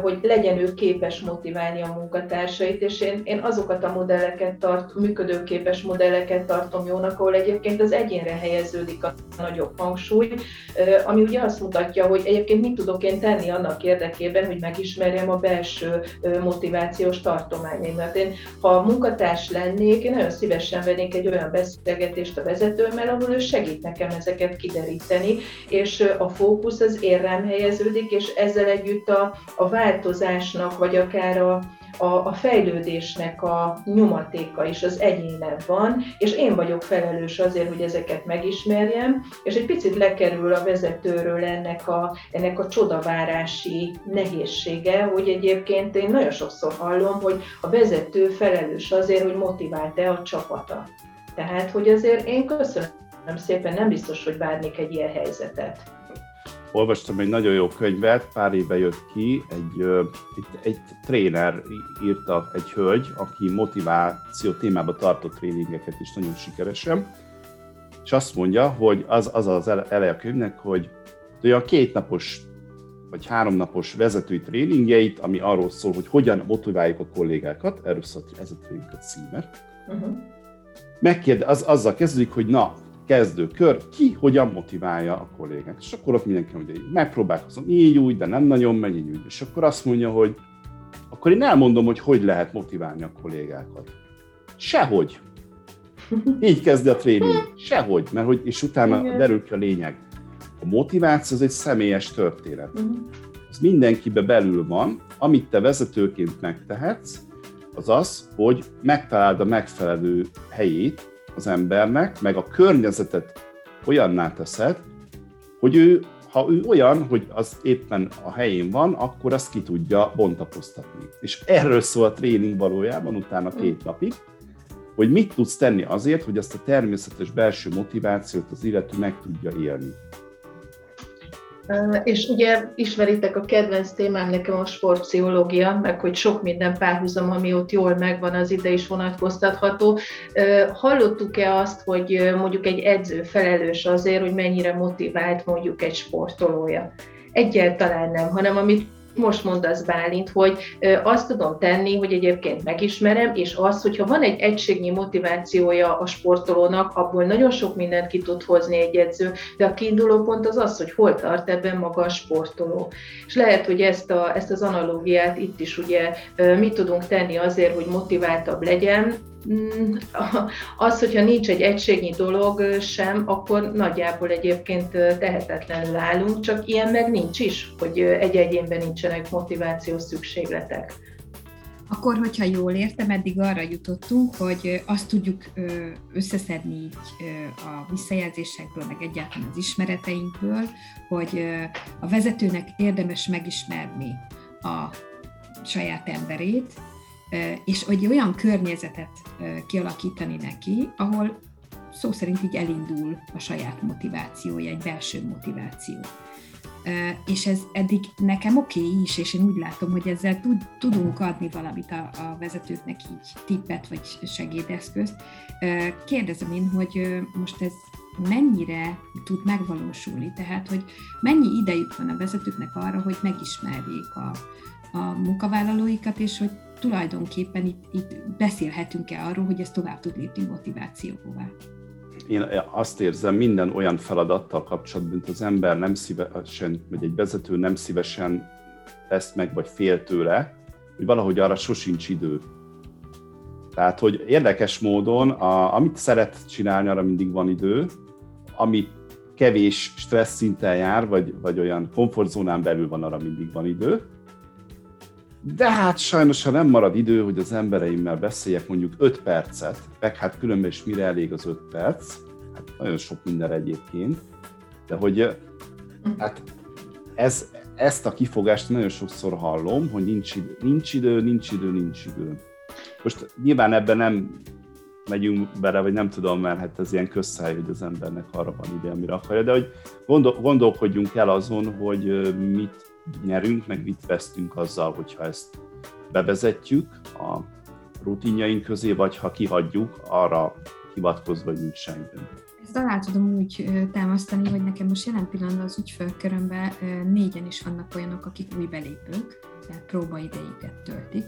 hogy legyen ő képes motiválni a munkatársait, és én, én azokat a modelleket tart, működőképes modelleket tartom jónak, ahol egyébként az egyénre helyeződik a nagyobb hangsúly, ami ugye azt mutatja, hogy egyébként mit tudok én tenni annak érdekében, hogy megismerjem a belső motivációs tartományaimat. Én, ha munkatárs lennék, én nagyon szívesen vennék egy olyan beszélgetést a vezetőmmel, ahol ő segít nekem ezeket kideríteni, és a fókusz az én helyeződik, és ezzel együtt a, a változásnak, vagy akár a, a, a fejlődésnek a nyomatéka is az egyénen van, és én vagyok felelős azért, hogy ezeket megismerjem, és egy picit lekerül a vezetőről ennek a, ennek a csodavárási nehézsége, hogy egyébként én nagyon sokszor hallom, hogy a vezető felelős azért, hogy motivált-e a csapata. Tehát, hogy azért én köszönöm szépen, nem biztos, hogy várnék egy ilyen helyzetet olvastam egy nagyon jó könyvet, pár éve jött ki, egy, egy, egy tréner írta, egy hölgy, aki motiváció témába tartott tréningeket is nagyon sikeresen, és azt mondja, hogy az az, az eleje a könyvnek, hogy olyan kétnapos vagy háromnapos vezetői tréningjeit, ami arról szól, hogy hogyan motiváljuk a kollégákat, erről szólt ez a tréning a címe. Uh-huh. Megkérde, az, azzal kezdődik, hogy na, kezdőkör, ki hogyan motiválja a kollégát. És akkor ott mindenki mondja, hogy megpróbálkozom így úgy, de nem nagyon megy így úgy. És akkor azt mondja, hogy akkor én elmondom, hogy hogy lehet motiválni a kollégákat. Sehogy. Így kezdi a tréning. Sehogy, mert hogy, és utána Igen. derül ki a lényeg. A motiváció az egy személyes történet. Uh-huh. Az mindenkibe belül van, amit te vezetőként megtehetsz, az az, hogy megtaláld a megfelelő helyét az embernek, meg a környezetet olyanná teszed, hogy ő, ha ő olyan, hogy az éppen a helyén van, akkor azt ki tudja bontakoztatni. És erről szól a tréning valójában utána két napig, hogy mit tudsz tenni azért, hogy ezt a természetes belső motivációt az illető meg tudja élni. És ugye ismeritek a kedvenc témám nekem a sportpszichológia, meg hogy sok minden párhuzam, ami ott jól megvan, az ide is vonatkoztatható. Hallottuk-e azt, hogy mondjuk egy edző felelős azért, hogy mennyire motivált mondjuk egy sportolója? Egyáltalán nem, hanem amit most mondasz Bálint, hogy azt tudom tenni, hogy egyébként megismerem, és az, hogyha van egy egységnyi motivációja a sportolónak, abból nagyon sok mindent ki tud hozni egy edző, de a kiinduló pont az az, hogy hol tart ebben maga a sportoló. És lehet, hogy ezt, a, ezt az analógiát itt is ugye mit tudunk tenni azért, hogy motiváltabb legyen, az, hogyha nincs egy egységnyi dolog sem, akkor nagyjából egyébként tehetetlenül állunk, csak ilyen meg nincs is, hogy egy egyénben nincsenek motivációs szükségletek. Akkor, hogyha jól értem, eddig arra jutottunk, hogy azt tudjuk összeszedni így a visszajelzésekből, meg egyáltalán az ismereteinkből, hogy a vezetőnek érdemes megismerni a saját emberét, és hogy olyan környezetet kialakítani neki, ahol szó szerint így elindul a saját motivációja, egy belső motiváció. És ez eddig nekem oké okay is, és én úgy látom, hogy ezzel tud, tudunk adni valamit a, a vezetőknek így tippet vagy segédeszközt. Kérdezem én, hogy most ez mennyire tud megvalósulni, tehát hogy mennyi idejük van a vezetőknek arra, hogy megismerjék a, a munkavállalóikat, és hogy tulajdonképpen itt, itt beszélhetünk-e arról, hogy ez tovább tud lépni motivációvá? Én azt érzem minden olyan feladattal kapcsolatban, mint az ember nem szívesen, vagy egy vezető nem szívesen tesz meg, vagy fél tőle, hogy valahogy arra sosincs idő. Tehát, hogy érdekes módon, a, amit szeret csinálni, arra mindig van idő, ami kevés stressz szinten jár, vagy, vagy olyan komfortzónán belül van, arra mindig van idő. De hát sajnos, ha nem marad idő, hogy az embereimmel beszéljek mondjuk 5 percet, meg hát különben is mire elég az 5 perc, hát nagyon sok minden egyébként, de hogy hát ez, ezt a kifogást nagyon sokszor hallom, hogy nincs idő, nincs idő, nincs idő, nincs idő. Most nyilván ebben nem megyünk bele, vagy nem tudom, mert hát ez ilyen közszáj, hogy az embernek arra van ide, amire akarja, de hogy gondol, gondolkodjunk el azon, hogy mit nyerünk, meg mit vesztünk azzal, hogyha ezt bevezetjük a rutinjaink közé, vagy ha kihagyjuk, arra hivatkozva, hogy nincs semmi. Ezt alá tudom úgy támasztani, hogy nekem most jelen pillanatban az ügyfélkörömben négyen is vannak olyanok, akik új belépők, tehát próbaidejüket töltik,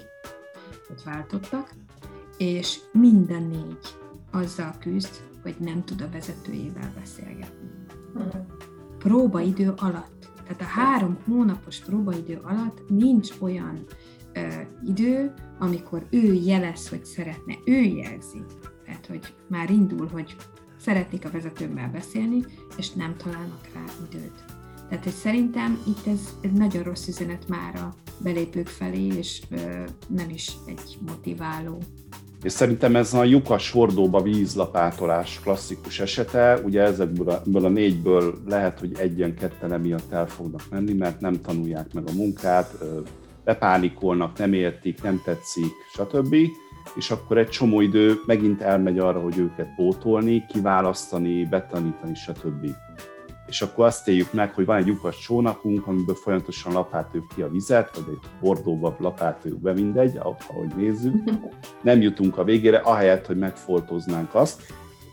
vagy váltottak, és minden négy azzal küzd, hogy nem tud a vezetőjével beszélgetni. Próbaidő alatt. Tehát a három hónapos próbaidő alatt nincs olyan ö, idő, amikor ő jelez, hogy szeretne, ő jelzi. Tehát, hogy már indul, hogy szeretnék a vezetőmmel beszélni, és nem találnak rá időt. Tehát, hogy szerintem itt ez egy nagyon rossz üzenet már a belépők felé, és ö, nem is egy motiváló és szerintem ez a lyukas hordóba vízlapátolás klasszikus esete, ugye ezekből a, a négyből lehet, hogy egyen-ketten emiatt el fognak menni, mert nem tanulják meg a munkát, bepánikolnak, nem értik, nem tetszik, stb. És akkor egy csomó idő megint elmegy arra, hogy őket pótolni, kiválasztani, betanítani, stb és akkor azt éljük meg, hogy van egy lyukas csónakunk, amiből folyamatosan lapátoljuk ki a vizet, vagy egy hordóba lapátoljuk be, mindegy, ahogy nézzük. [LAUGHS] Nem jutunk a végére, ahelyett, hogy megfoltoznánk azt.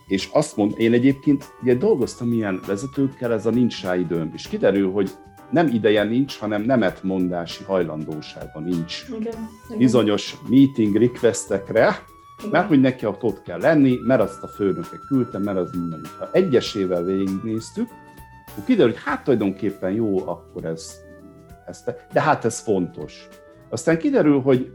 És azt mond, én egyébként ugye dolgoztam ilyen vezetőkkel, ez a nincs rá időm, és kiderül, hogy nem ideje nincs, hanem nemet mondási hajlandósága nincs. Igen, Bizonyos meeting requestekre, mert hogy neki ott kell lenni, mert azt a főnöke küldte, mert az minden. Ha egyesével végignéztük, akkor kiderül, hogy hát tulajdonképpen jó, akkor ez, ez de hát ez fontos. Aztán kiderül, hogy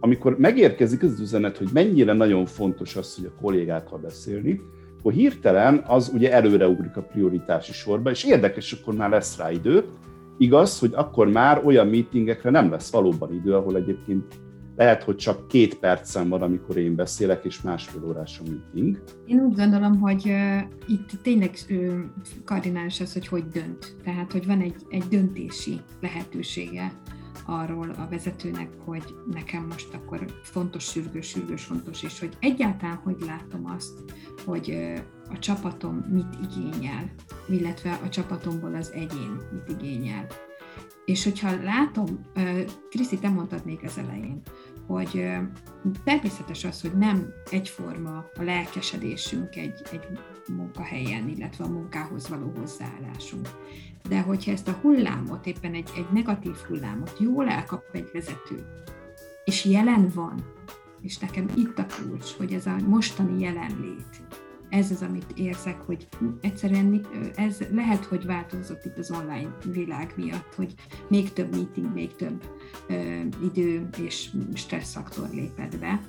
amikor megérkezik az üzenet, hogy mennyire nagyon fontos az, hogy a kollégákkal beszélni, akkor hirtelen az ugye előreugrik a prioritási sorba, és érdekes, akkor már lesz rá idő. Igaz, hogy akkor már olyan meetingekre nem lesz valóban idő, ahol egyébként lehet, hogy csak két percen van, amikor én beszélek, és másfél órás a meeting. Én úgy gondolom, hogy uh, itt tényleg uh, kardinális az, hogy hogy dönt. Tehát, hogy van egy, egy döntési lehetősége arról a vezetőnek, hogy nekem most akkor fontos, sürgős, sürgős, fontos, és hogy egyáltalán hogy látom azt, hogy a csapatom mit igényel, illetve a csapatomból az egyén mit igényel. És hogyha látom, Kriszti, te mondtad még az elején, hogy természetes az, hogy nem egyforma a lelkesedésünk egy, egy munkahelyen, illetve a munkához való hozzáállásunk. De hogyha ezt a hullámot, éppen egy, egy negatív hullámot jól elkap egy vezető, és jelen van, és nekem itt a kulcs, hogy ez a mostani jelenlét, ez az, amit érzek, hogy egyszerűen ez lehet, hogy változott itt az online világ miatt, hogy még több meeting, még több ö, idő és stresszfaktor lépett be,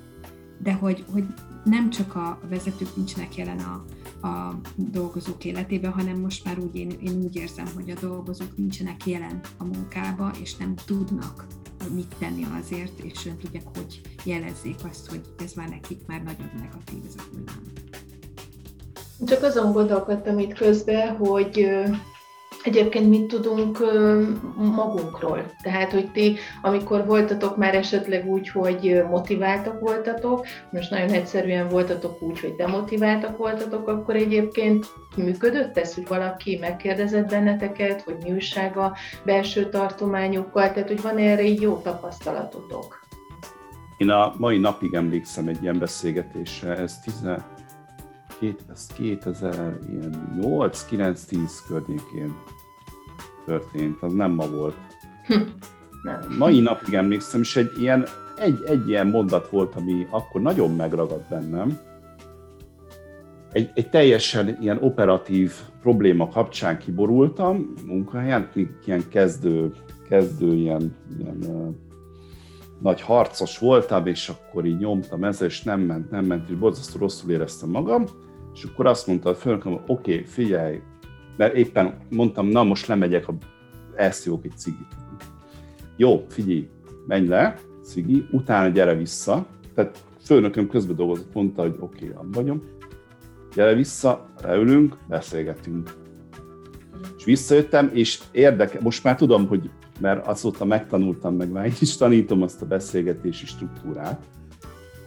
de hogy, hogy nem csak a vezetők nincsenek jelen a, a dolgozók életében, hanem most már úgy én, én úgy érzem, hogy a dolgozók nincsenek jelen a munkába, és nem tudnak mit tenni azért, és nem tudják, hogy jelezzék azt, hogy ez már nekik már nagyon negatív ez a hullám. Csak azon gondolkodtam itt közben, hogy Egyébként mit tudunk magunkról? Tehát, hogy ti, amikor voltatok már esetleg úgy, hogy motiváltak voltatok, most nagyon egyszerűen voltatok úgy, hogy demotiváltak voltatok, akkor egyébként működött ez, hogy valaki megkérdezett benneteket, hogy mi újság a belső tartományokkal, tehát hogy van erre így jó tapasztalatotok? Én a mai napig emlékszem egy ilyen beszélgetésre, ez 10, két, ez 2008, 9, 10 környékén történt, az nem ma volt. Hm. Nem. Mai napig emlékszem, és egy ilyen, egy, egy ilyen mondat volt, ami akkor nagyon megragadt bennem. Egy, egy teljesen ilyen operatív probléma kapcsán kiborultam munkahelyen, ilyen kezdő, kezdő ilyen, ilyen nagy harcos voltam, és akkor így nyomtam ezzel, és nem ment, nem ment, és borzasztó rosszul éreztem magam, és akkor azt mondta a főnököm, oké, okay, figyelj, mert éppen mondtam, na most lemegyek, a elszívok egy cigit. Jó, figyelj, menj le, cigi, utána gyere vissza, tehát főnököm közben dolgozott, mondta, hogy oké, okay, vagyom, gyere vissza, leülünk, beszélgetünk. És visszajöttem, és érdeke, most már tudom, hogy mert azóta megtanultam, meg már is tanítom azt a beszélgetési struktúrát,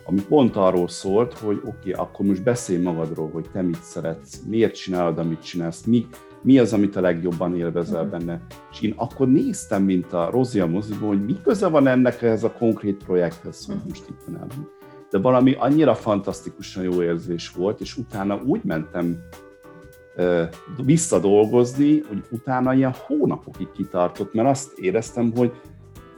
ami pont arról szólt, hogy oké, okay, akkor most beszélj magadról, hogy te mit szeretsz, miért csinálod, amit csinálsz, mi, mi az, amit a legjobban élvezel mhm. benne. És én akkor néztem, mint a Rozi a moziból, hogy mi köze van ennek ez a konkrét projekthez, hogy mhm. most itt van De valami annyira fantasztikusan jó érzés volt, és utána úgy mentem visszadolgozni, hogy utána ilyen hónapokig kitartott, mert azt éreztem, hogy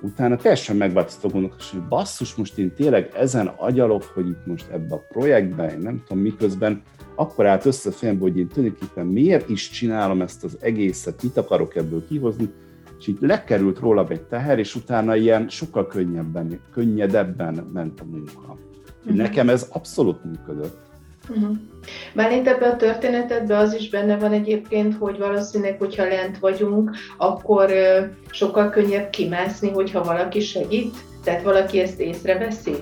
utána teljesen megváltozott a gondolkodás, hogy basszus, most én tényleg ezen agyalok, hogy itt most ebbe a projektben, én nem tudom miközben, akkor állt össze fejembe, hogy én tulajdonképpen miért is csinálom ezt az egészet, mit akarok ebből kihozni, és így lekerült róla egy teher, és utána ilyen sokkal könnyebben, könnyedebben ment a munka. Uh-huh. Nekem ez abszolút működött. Uh-huh. Bálint ebben a történetedben az is benne van egyébként, hogy valószínűleg, hogyha lent vagyunk, akkor sokkal könnyebb kimászni, hogyha valaki segít, tehát valaki ezt észreveszi?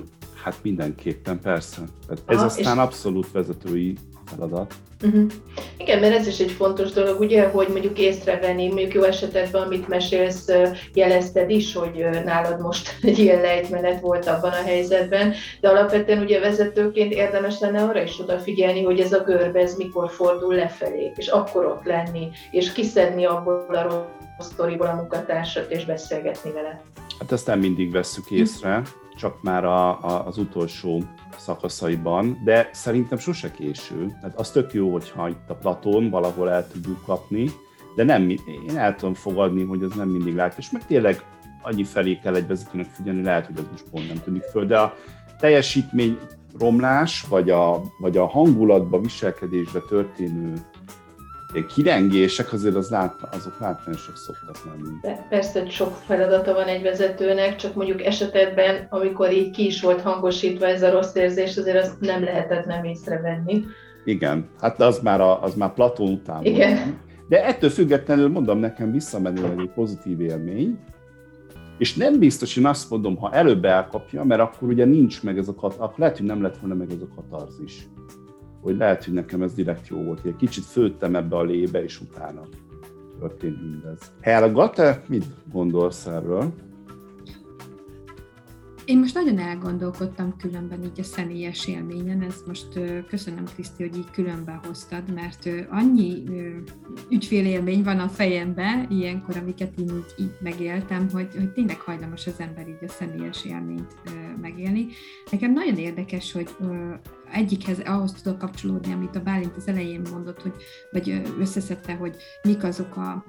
Hát mindenképpen, persze. Tehát ez Aha, aztán abszolút vezetői feladat. Uh-huh. Igen, mert ez is egy fontos dolog, ugye, hogy mondjuk észrevenni, mondjuk jó esetekben, amit mesélsz, jelezted is, hogy nálad most [LAUGHS] egy ilyen lejtmenet volt abban a helyzetben, de alapvetően ugye vezetőként érdemes lenne arra is odafigyelni, hogy ez a görbe, ez mikor fordul lefelé, és akkor ott lenni, és kiszedni abból a rossz sztoriból a munkatársat, és beszélgetni vele. Hát ezt nem mindig vesszük észre, csak már a, a, az utolsó szakaszaiban, de szerintem sose késő. Tehát az tök jó, hogyha itt a platón valahol el tudjuk kapni, de nem, én el tudom fogadni, hogy az nem mindig lát, és meg tényleg annyi felé kell egy vezetőnek figyelni, lehet, hogy az most pont nem tűnik föl, de a teljesítmény romlás, vagy a, vagy a hangulatba, viselkedésbe történő kirengések azért az lát, azok látványosak szoktak lenni. De persze, hogy sok feladata van egy vezetőnek, csak mondjuk esetben, amikor így ki is volt hangosítva ez a rossz érzés, azért azt nem lehetett nem észrevenni. Igen, hát az már, a, az már Platón után Igen. Volt. De ettől függetlenül mondom nekem visszamenőleg egy pozitív élmény, és nem biztos, én azt mondom, ha előbb elkapja, mert akkor ugye nincs meg ez a akkor lehet, hogy nem lett volna meg ez a katarzis hogy lehet, hogy nekem ez direkt jó volt. Egy kicsit főttem ebbe a lébe, és utána történt mindez. Helga, te mit gondolsz erről? Én most nagyon elgondolkodtam különben így a személyes élményen, ez most köszönöm Kriszti, hogy így különben hoztad, mert annyi ügyfélélmény van a fejemben ilyenkor, amiket én így, így megéltem, hogy, hogy tényleg hajlamos az ember így a személyes élményt megélni. Nekem nagyon érdekes, hogy egyikhez ahhoz tudok kapcsolódni, amit a Bálint az elején mondott, hogy, vagy összeszedte, hogy mik azok a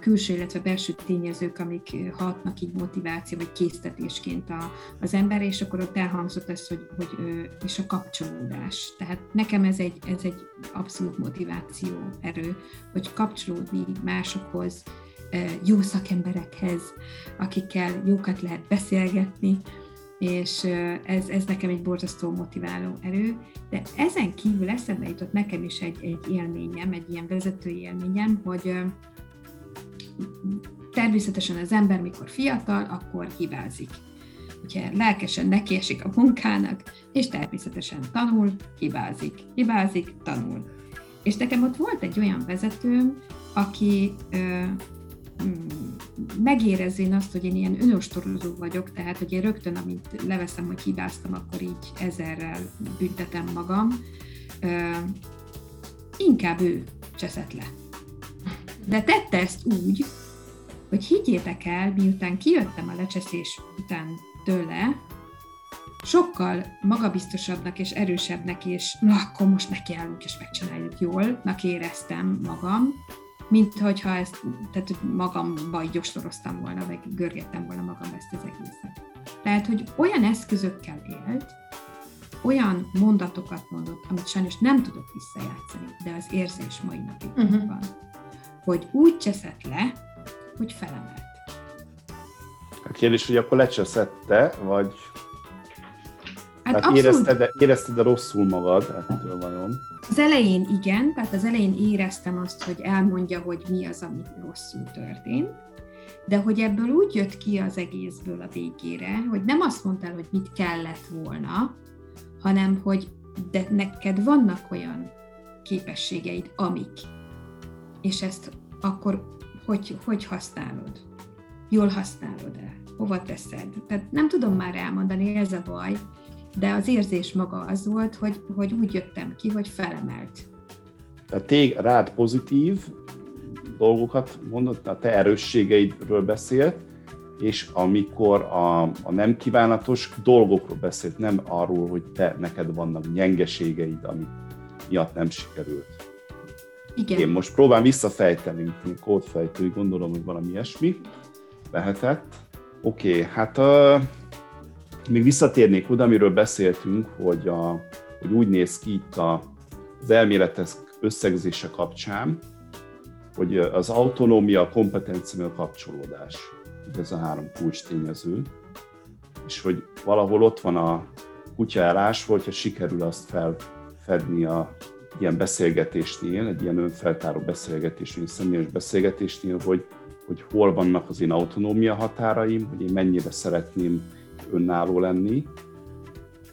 külső, illetve belső tényezők, amik hatnak így motiváció, vagy késztetésként a, az ember, és akkor ott elhangzott ez, hogy, hogy és a kapcsolódás. Tehát nekem ez egy, ez egy abszolút motiváció erő, hogy kapcsolódni másokhoz, jó szakemberekhez, akikkel jókat lehet beszélgetni, és ez, ez nekem egy borzasztó motiváló erő, de ezen kívül eszembe jutott nekem is egy, egy élményem, egy ilyen vezetői élményem, hogy természetesen az ember, mikor fiatal, akkor hibázik. Ugye lelkesen nekiesik a munkának, és természetesen tanul, hibázik, hibázik, tanul. És nekem ott volt egy olyan vezetőm, aki megérezzén azt, hogy én ilyen önöstorozó vagyok, tehát hogy én rögtön, amint leveszem, hogy hibáztam, akkor így ezerrel büntetem magam, inkább ő cseszett le. De tette ezt úgy, hogy higgyétek el, miután kijöttem a lecseszés után tőle, sokkal magabiztosabbnak és erősebbnek, és na, akkor most nekiállunk és megcsináljuk jól, nak éreztem magam, mint hogyha ezt, tehát magamba így ostoroztam volna, vagy görgettem volna magam ezt az egészet. Tehát, hogy olyan eszközökkel élt, olyan mondatokat mondott, amit sajnos nem tudok visszajátszani, de az érzés mai napig uh-huh. van, hogy úgy cseszett le, hogy felemelt. A kérdés, hogy akkor lecseszette, vagy Hát tehát érezted, érezted -e rosszul magad ettől vajon? Az elején igen, tehát az elején éreztem azt, hogy elmondja, hogy mi az, ami rosszul történt, de hogy ebből úgy jött ki az egészből a végére, hogy nem azt mondtál, hogy mit kellett volna, hanem hogy de neked vannak olyan képességeid, amik, és ezt akkor hogy, hogy használod? Jól használod-e? Hova teszed? Tehát nem tudom már elmondani, ez a baj, de az érzés maga az volt, hogy, hogy úgy jöttem ki, hogy felemelt. Tehát tég rád pozitív dolgokat mondott, a te erősségeidről beszélt, és amikor a, a nem kívánatos dolgokról beszélt, nem arról, hogy te neked vannak gyengeségeid, ami miatt nem sikerült. Igen. Én most próbálom visszafejteni, mint kódfejtő, gondolom, hogy valami ilyesmi lehetett. Oké, okay, hát uh, még visszatérnék oda, amiről beszéltünk, hogy, a, hogy úgy néz ki itt a, az elméletes összegzése kapcsán, hogy az autonómia, a kompetencia, a kapcsolódás. Ez a három kulcs tényező. És hogy valahol ott van a kutyaállás, hogyha sikerül azt felfedni a ilyen beszélgetésnél, egy ilyen önfeltáró beszélgetésnél, személyes beszélgetésnél, hogy, hogy hol vannak az én autonómia határaim, hogy én mennyire szeretném önálló lenni.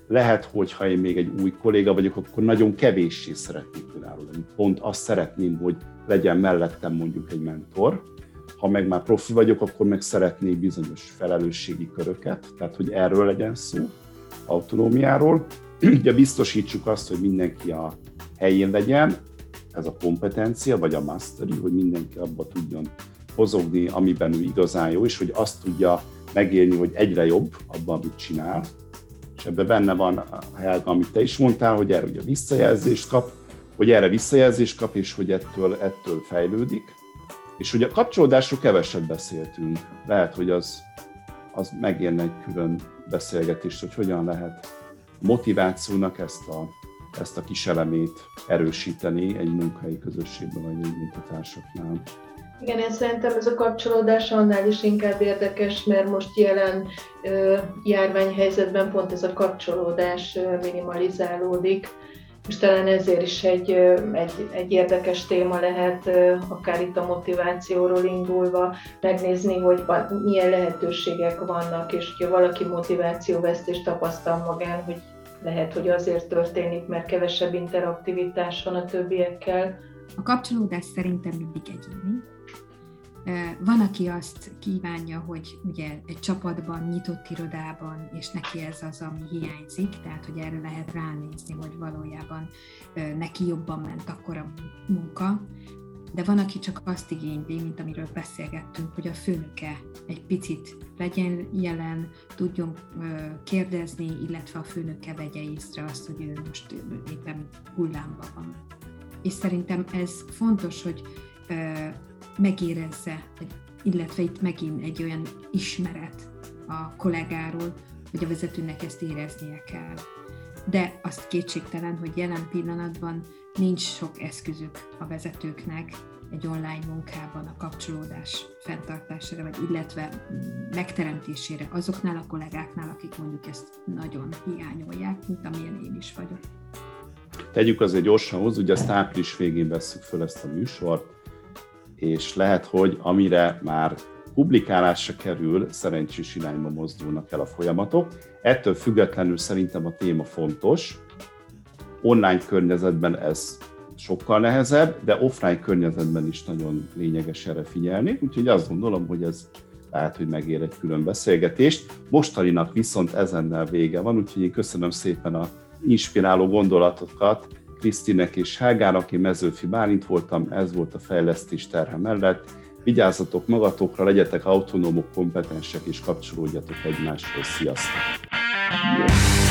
Lehet, hogy ha én még egy új kolléga vagyok, akkor nagyon kevéssé szeretnék önálló lenni. Pont azt szeretném, hogy legyen mellettem mondjuk egy mentor. Ha meg már profi vagyok, akkor meg szeretnék bizonyos felelősségi köröket, tehát hogy erről legyen szó, autonómiáról. [CLEARS THROAT] Ugye biztosítsuk azt, hogy mindenki a helyén legyen, ez a kompetencia, vagy a mastery, hogy mindenki abba tudjon mozogni, amiben ő igazán jó, és hogy azt tudja megélni, hogy egyre jobb abban, amit csinál. És ebben benne van a amit te is mondtál, hogy erre ugye visszajelzést kap, hogy erre visszajelzést kap, és hogy ettől, ettől fejlődik. És hogy a kapcsolódásról keveset beszéltünk. Lehet, hogy az, az megérne egy külön beszélgetést, hogy hogyan lehet motivációnak ezt a, ezt a kis elemét erősíteni egy munkai közösségben, vagy egy munkatársaknál. Igen, én szerintem ez a kapcsolódás annál is inkább érdekes, mert most jelen járványhelyzetben pont ez a kapcsolódás minimalizálódik, és talán ezért is egy, egy, egy érdekes téma lehet, akár itt a motivációról indulva, megnézni, hogy milyen lehetőségek vannak, és hogyha valaki motivációvesztést tapasztal magán, hogy lehet, hogy azért történik, mert kevesebb interaktivitás van a többiekkel. A kapcsolódás szerintem mindig egyéni van, aki azt kívánja, hogy ugye egy csapatban, nyitott irodában, és neki ez az, ami hiányzik, tehát hogy erre lehet ránézni, hogy valójában neki jobban ment akkor a munka, de van, aki csak azt igényli, mint amiről beszélgettünk, hogy a főnöke egy picit legyen jelen, tudjon kérdezni, illetve a főnöke vegye észre azt, hogy ő most éppen hullámban van. És szerintem ez fontos, hogy megérezze, illetve itt megint egy olyan ismeret a kollégáról, hogy a vezetőnek ezt éreznie kell. De azt kétségtelen, hogy jelen pillanatban nincs sok eszközük a vezetőknek egy online munkában a kapcsolódás fenntartására, vagy illetve megteremtésére azoknál a kollégáknál, akik mondjuk ezt nagyon hiányolják, mint amilyen én is vagyok. Tegyük azért gyorsan hozzá, ugye azt április végén veszük föl ezt a műsort, és lehet, hogy amire már publikálásra kerül, szerencsés irányba mozdulnak el a folyamatok. Ettől függetlenül szerintem a téma fontos. Online környezetben ez sokkal nehezebb, de offline környezetben is nagyon lényeges erre figyelni, úgyhogy azt gondolom, hogy ez lehet, hogy megér egy külön beszélgetést. Mostaninak viszont ezennel vége van, úgyhogy én köszönöm szépen a inspiráló gondolatokat, Krisztinek és Hágának, én Mezőfi Bálint voltam, ez volt a fejlesztés terhe mellett. Vigyázzatok magatokra, legyetek autonómok, kompetensek és kapcsolódjatok egymáshoz. Sziasztok! Yeah.